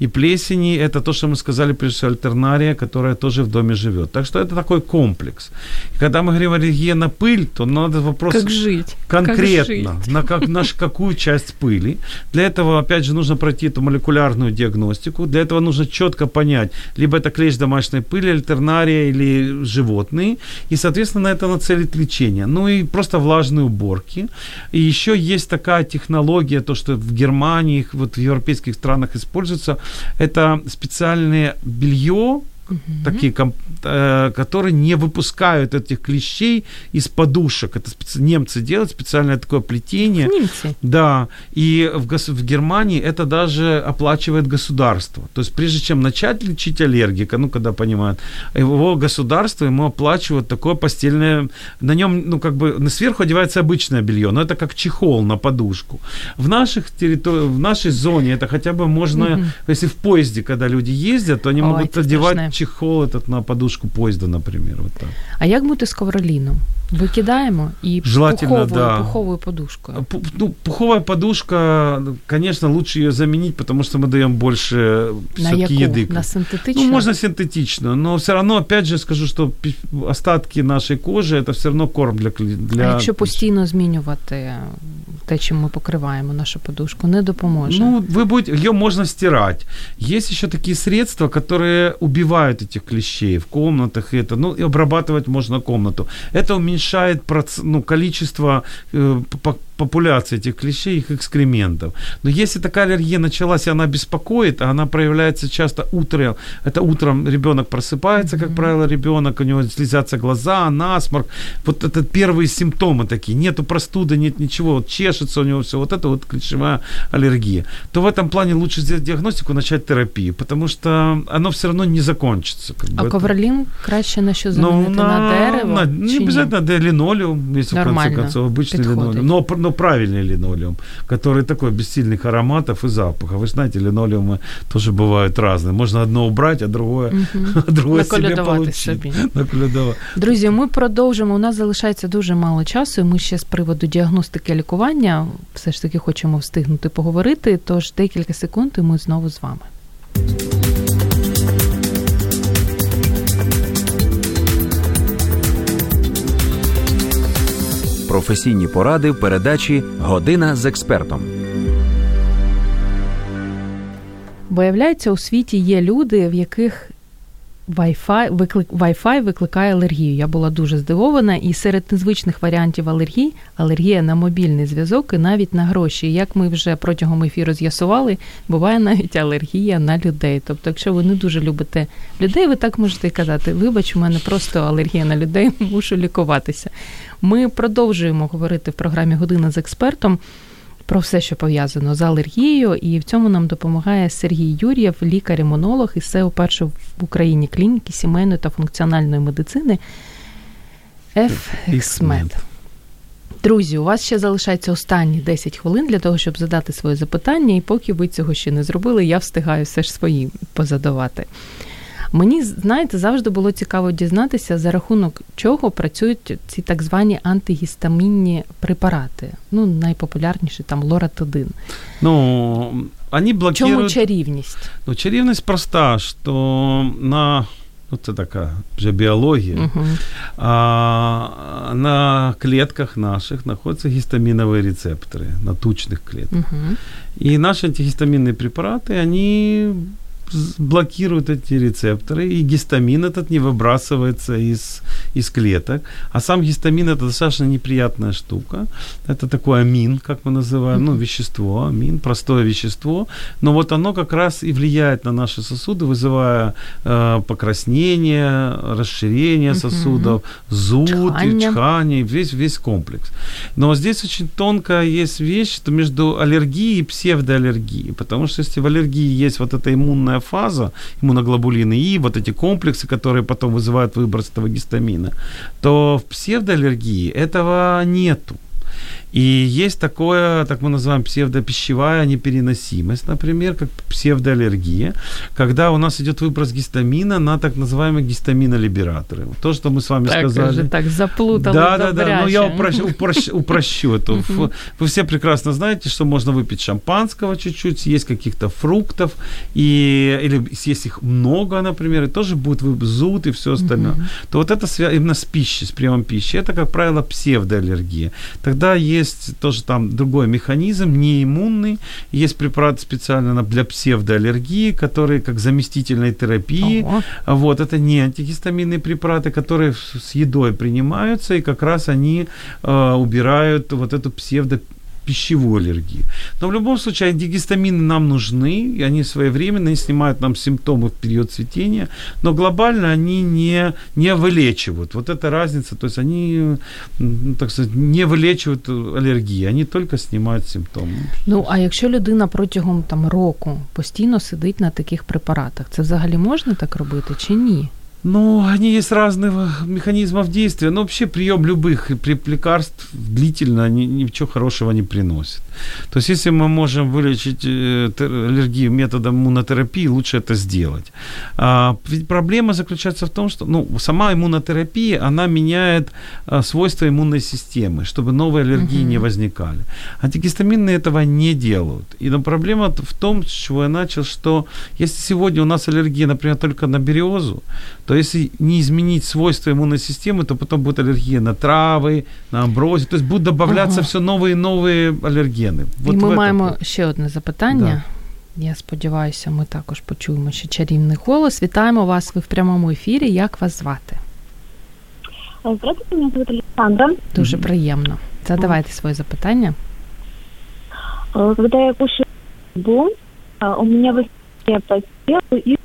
И плесени – это то, что мы сказали, прежде всего, альтернария, которая тоже в доме живет. Так что это такой комплекс. И когда мы говорим аллергия на пыль, то надо вопрос Как жить? конкретно, Как жить? на, как, на какую часть пыли. Для этого, опять же, нужно пройти эту молекулярную диагностику. Для этого нужно четко понять, либо это клещ домашней пыли, альтернария или животные. И, соответственно, на это нацелить лечение. Ну и просто влажные уборки. И еще есть такая технология, то, что в Германии, вот в европейских странах используется, это специальное белье, такие, ком- э, которые не выпускают этих клещей из подушек. Это немцы делают специальное такое плетение. Німці. Да, и в, в Германии это даже оплачивает государство. То есть прежде чем начать лечить аллергика, ну, когда понимают, его государство ему оплачивает такое постельное, на нем, ну, как бы, сверху одевается обычное белье, но это как чехол на подушку. В наших территориях, в нашей зоне это хотя бы можно, Мгм. если в поезде, когда люди ездят, то они Ой, могут одевать страшне. чехол этот на подушку поезда, например, вот. А як бути з ковроліном? Викидаємо і Желательно, пуховою, да. пуховою подушкою. Пу- Ну, пуховая подушка, конечно, лучше ее заменить, потому что мы даем больше На всё-таки яку? еды. На синтетичну? Ну, можно синтетично, но все равно, опять же, скажу, что пи- остатки нашей кожи это все равно корм для кли- для. А якщо постійно змінювати те, чим ми покриваємо нашу подушку, не допоможе. Ну, вы будете, ее можно стирать. Есть еще такие средства, которые убивают этих клещей в комнатах. и Это, ну, и обрабатывать можно комнату. Это уменьшает проц- ну, количество э, по- популяции этих клещей, их экскрементов. Но если такая аллергия началась, и она беспокоит, а она проявляется часто утром, это утром ребенок просыпается, как правило, ребенок, у него слезятся глаза, насморк. Вот это первые симптомы такие. Нету простуды, нет ничего, вот чешется у него все. Вот это вот клещевая аллергия. То в этом плане лучше сделать диагностику, начать терапию, потому что оно все равно не закончится. Как бы а это- ковролін краще на що ну, замінити? на, дерево? на- чи не ні? обязательно да, линолеум, если в Нормально, конце концов, обычный подходит. линолеум. Но, пр- но правильный линолеум, который такой без сильных ароматов и запаха. Вы знаете, линолеумы тоже бывают разные. Можно одно убрать, а другое, Мгм. а другое себе Наколядувати получить. собі. Наколядова- Друзі, ми продовжимо. У нас залишається дуже мало часу. і Ми ще з приводу діагностики лікування все ж таки хочемо встигнути поговорити. Тож декілька секунд, і ми знову з вами. Професійні поради в передачі Година з експертом. Виявляється, у світі є люди, в яких Wi-Fi, виклик, Wi-Fi викликає алергію. Я була дуже здивована, і серед незвичних варіантів алергії алергія на мобільний зв'язок і навіть на гроші. Як ми вже протягом ефіру з'ясували, буває навіть алергія на людей. Тобто, якщо ви не дуже любите людей, ви так можете казати: вибач, у мене просто алергія на людей, мушу лікуватися. Ми продовжуємо говорити в програмі Година з експертом про все, що пов'язано з алергією, і в цьому нам допомагає Сергій Юр'єв, лікар-імунолог із СЕО першої в Україні клініки сімейної та функціональної медицини FXMed. Друзі, у вас ще залишається останні 10 хвилин для того, щоб задати своє запитання, і поки ви цього ще не зробили, я встигаю все ж свої позадавати. Мені, знаєте, завжди було цікаво дізнатися, за рахунок чого працюють ці так звані антигістамінні препарати. Ну, найпопулярніші там лоратадин. Ну, они блокируют... Чому чарівність? Ну, чарівність проста, що на ну, це така вже біологія. Угу. А, на клетках наших находятся гистаминовые рецепторы, на тучных клетках. Угу. И наши антигистаминные препараты, они блокируют эти рецепторы, и гистамин этот не выбрасывается из, из клеток. А сам гистамин это достаточно неприятная штука. Это такой амин, как мы называем, ну, вещество, амин, простое вещество. Но вот оно как раз и влияет на наши сосуды, вызывая э, покраснение, расширение сосудов, зуд, чихание, весь, весь комплекс. Но здесь очень тонкая есть вещь, что между аллергией и псевдоаллергией. Потому что если в аллергии есть вот эта иммунная фаза, иммуноглобулины И, вот эти комплексы, которые потом вызывают выброс этого гистамина, то в псевдоаллергии этого нету. И есть такое, так мы называем, псевдопищевая непереносимость, например, как псевдоаллергия, когда у нас идет выброс гистамина на так называемые гистаминолибераторы. То, что мы с вами так, сказали. Же, так заплутали Да, да, да. Но я упрощ, упрощ, упрощу это. Вы все прекрасно знаете, что можно выпить шампанского чуть-чуть, съесть каких-то фруктов, и, или съесть их много, например, и тоже будет зуд и все остальное. То вот это именно с пищей, с приемом пищи, это, как правило, псевдоаллергия. Тогда есть тоже там другой механизм, неиммунный. Есть препараты специально для псевдоаллергии, которые как заместительной терапии. Ого. Вот, это не антигистаминные препараты, которые с едой принимаются, и как раз они э, убирают вот эту псевдо пищевую аллергию. Но в любом случае антигистамины нам нужны, и они своевременно и снимают нам симптомы в период цветения, но глобально они не, не вылечивают. Вот эта разница, то есть они, м, так сказать, не вылечивают аллергии, они только снимают симптомы. Ну, а якщо людина протягом там року постійно сидить на таких препаратах, це взагалі можна так робити чи ні? Ну, они есть разных механизмов действия. Но вообще прием любых лекарств длительно ни- ничего хорошего не приносит. То есть, если мы можем вылечить э, аллергию методом иммунотерапии, лучше это сделать. А, ведь проблема заключается в том, что ну, сама иммунотерапия, она меняет а, свойства иммунной системы, чтобы новые аллергии не возникали. Антигистаминные этого не делают. И но проблема в том, с чего я начал, что если сегодня у нас аллергия, например, только на березу, то если не изменить свойства иммунной системы, то потом будет аллергия на травы, на амброзию. То есть будут добавляться Ага. все новые и новые аллергены. Вот І в ми этом маємо вот. ще одне запитання. Я сподіваюся, ми також почуємо ще чарівний голос. Вітаємо вас. Ви в прямому ефірі. Як вас звати? Здравствуйте, меня зовут Александра. Дуже приємно. Задавайте своє запитання. Э, Когда я кушаю рыбу, а, у меня высыпание по телу и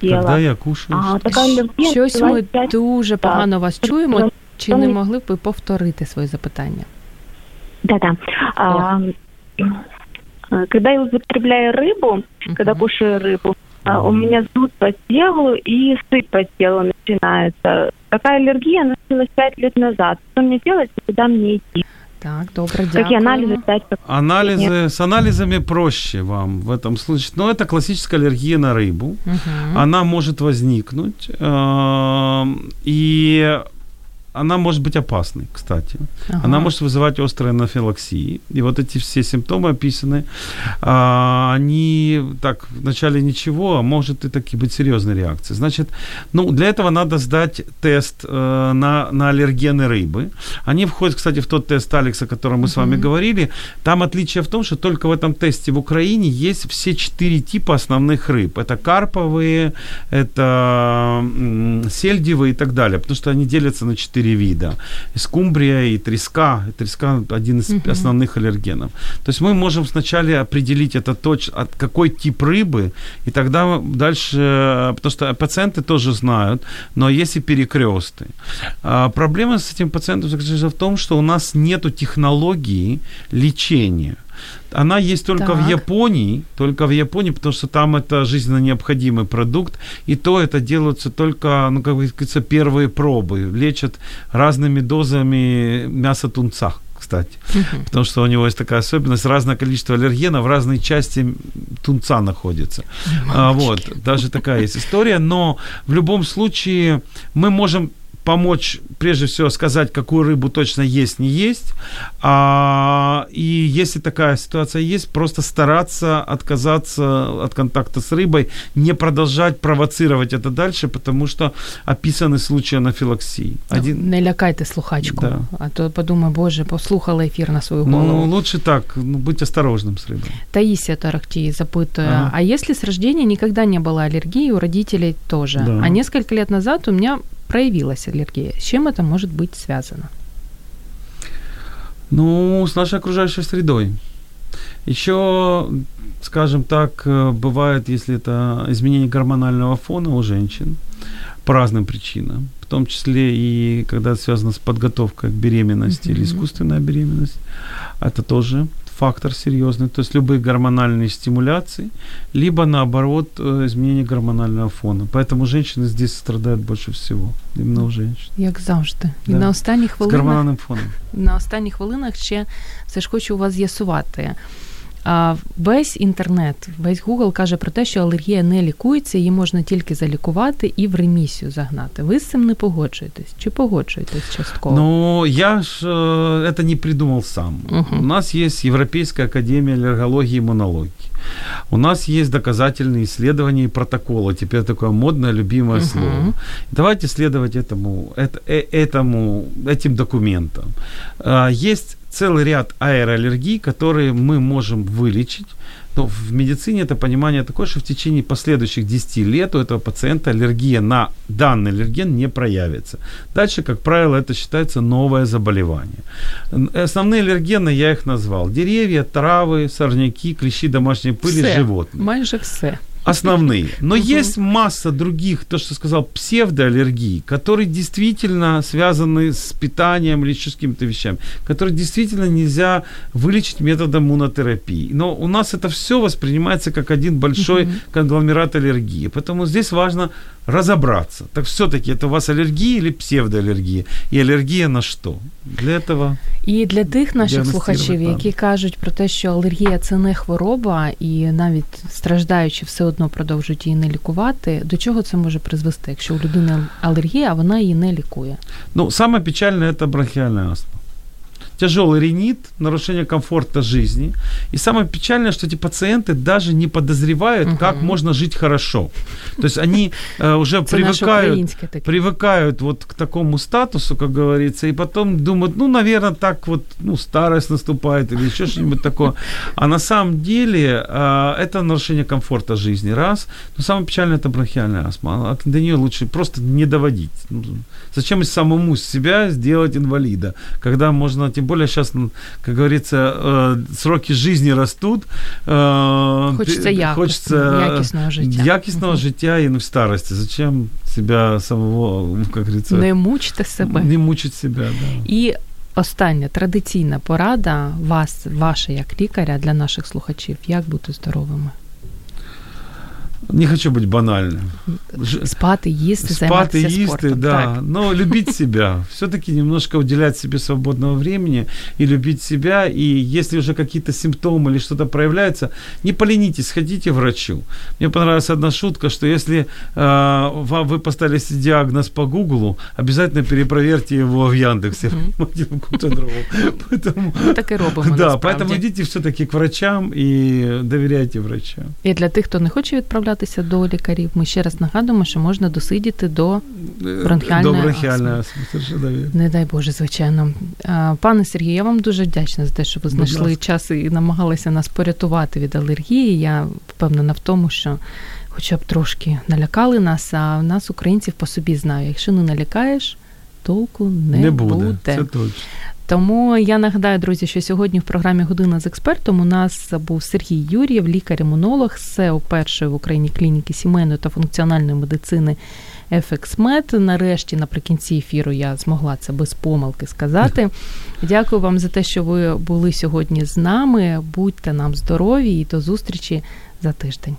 тяжело Когда я кушаю. А, такая аллергия Щось ми началась пять- дуже погано вас чуємо. Чи не могли б ви повторити своє запитання? Да-да. А, э, Когда я употребляю рыбу, когда Мгм. кушаю рыбу, а, у меня зуд по телу и сыпь по телу начинается. Такая аллергия началась пять лет назад. Что мне делать и куда мне идти? Так, добре, дякую. Какие анализы сдать? Анализы, с анализами проще вам в этом случае. Но это классическая аллергия на рыбу. Мгм. Она может возникнуть. эм, И она может быть опасной, кстати. Ага. Она может вызывать острые анафилаксии. И вот эти все симптомы описаны, а, они так вначале ничего, а может и таки быть серьезной реакцией. Значит, ну, для этого надо сдать тест э, на, на аллергены рыбы. Они входят, кстати, в тот тест Алекса, о котором мы с вами говорили. Там отличие в том, что только в этом тесте в Украине есть все четыре типа основных рыб. Это карповые, это сельдевые и так далее, потому что они делятся на четыре вида. И скумбрия, и треска. И треска один из Мгм. основных аллергенов. То есть мы можем сначала определить это точ, от какой тип рыбы, и тогда дальше, потому что пациенты тоже знают, но есть и перекресты. А, проблема с этим пациентом заключается в том, что у нас нет технологии лечения. Она есть только Так. в Японии, только в Японии, потому что там это жизненно необходимый продукт, и то это делаются только, ну, как говорится, первые пробы, лечат разными дозами мяса тунца, кстати, Мгм. потому что у него есть такая особенность, разное количество аллергенов в разной части тунца находится. А, вот, даже такая есть история, но в любом случае мы можем помочь, прежде всего, сказать, какую рыбу точно есть, не есть. А, и если такая ситуация есть, просто стараться отказаться от контакта с рыбой, не продолжать провоцировать это дальше, потому что описаны случаи анафилаксии. Один, Не лякайте слухачку, Да. а то подумай, боже, послухала ефір на свою голову. ну, лучше так, ну, будь осторожным с рыбой. Таисия Тарахти запытывает, Ага. а если с рождения никогда не было аллергии, у родителей тоже, Да. а несколько лет назад у меня проявилась аллергия, с чем это может быть связано? Ну, с нашей окружающей средой. Еще, скажем так, э, бывает, если это изменение гормонального фона у женщин по разным причинам, в том числе и когда это связано с подготовкой к беременности или Мгм. искусственная беременность, это тоже фактор серьезный. То есть любые гормональные стимуляции, либо наоборот э, изменение гормонального фона. Поэтому женщины здесь страдают больше всего. Именно у женщин. Як завжди. І Да. на останніх С хвилинах гормональным фоном. на останніх хвилинах ще все ж хочу у вас з'ясувати. А, весь інтернет, весь Google каже про те, що алергія не лікується, її можна тільки залікувати і в ремісію загнати. Ви з цим не погоджуєтесь? Чи погоджуєтесь частково? Но я ж э, это не придумал сам. Мгм. У нас есть Европейская академия аллергологии и иммунологии. У нас есть доказательные исследования и протоколы. Теперь такое модное, любимое Мгм. слово. Давайте следовать этому, это, э- этому, этим документам. А, Есть целый ряд аэроаллергий, которые мы можем вылечить. Но в медицине это понимание такое, что в течение последующих 10 лет у этого пациента аллергия на данный аллерген не проявится. Дальше, как правило, это считается новое заболевание. Основные аллергены я их назвал. Деревья, травы, сорняки, клещи домашней пыли, Все. животные Майже все. Основные. Но есть масса других, то, что сказал, псевдоаллергий, которые действительно связаны с питанием или с какими-то вещами, которые действительно нельзя вылечить методом иммунотерапии. Но у нас это все воспринимается как один большой конгломерат аллергии. Поэтому здесь важно разобраться. Так все-таки это у вас аллергия или псевдоаллергия? И аллергия на что? Для этого І для тих наших Діагностувати слухачів, треба. які кажуть про те, що алергія це не хвороба, і навіть страждаючи все одно продовжують її не лікувати, до чого це може призвести, якщо у людини алергія, а вона її не лікує? Ну, самое печальное это бронхиальная астма. Тяжелый ринит, нарушение комфорта жизни. И самое печальное, что эти пациенты даже не подозревают, Мгм. как можно жить хорошо. То есть они э, уже наше привыкают, привыкают вот к такому статусу, как говорится, и потом думают, ну, наверное, так вот, ну, старость наступает или еще что-нибудь такое. А на самом деле э, это нарушение комфорта жизни, раз. Но самое печальное это бронхиальная астма. До нее лучше просто не доводить. Зачем самому себя сделать инвалида, когда можно, тем более сейчас, ну, как говорится, э, сроки жизни растут. э, Хочется ты- якості, хочется якісного життя. Якісного життя і ну, в старости. Зачем себя самого, ну, как говорится, Не мучте себе. не мучить себя, да. І остання традиційна порада вас, ваша як лікаря для наших слухачів, як бути здоровими. Не хочу быть банальным. Спати, їсти, Спати, займатися їсти, спортом. да. Так. Но любить себя. Все-таки немножко уделять себе свободного времени и любить себя. И если уже какие-то симптомы или что-то проявляется, не поленитесь, сходите к врачу. Мне понравилась одна шутка, что если э, вам вы поставили себе диагноз по Гуглу, обязательно перепроверьте его в Яндексе, понимаете, в каком-то другом. Поэтому, Ми так і робимо. да, насправді. поэтому идите все-таки к врачам и доверяйте врачам. І для тих, хто не хоче відправлятися до лікарів, ми ще раз нагадуємо, що можна досидіти до Бронхіальна До бронхіальної астми, не дай Боже, звичайно. Пане Сергію, я вам дуже вдячна за те, що ви знайшли час і намагалися нас порятувати від алергії. Я впевнена в тому, що хоча б трошки налякали нас, а в нас, українців, по собі знаю. Якщо не налякаєш, толку не, Не буде, це точно. Тому я нагадаю, друзі, що сьогодні в програмі Година з експертом у нас був Сергій Юрєв, лікар-імунолог, СЕО першої в Україні клініки сімейної та функціональної медицини FXMed. Нарешті, наприкінці ефіру, я змогла це без помилки сказати. Дякую вам за те, що ви були сьогодні з нами. Будьте нам здорові і до зустрічі за тиждень.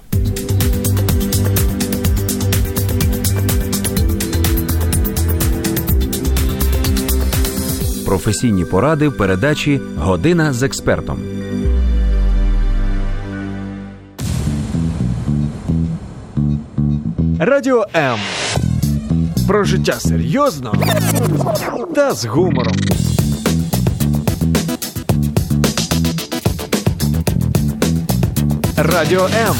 Професійні поради в передачі Година з експертом. Радіо М. Про життя серйозно та з гумором. Радіо М.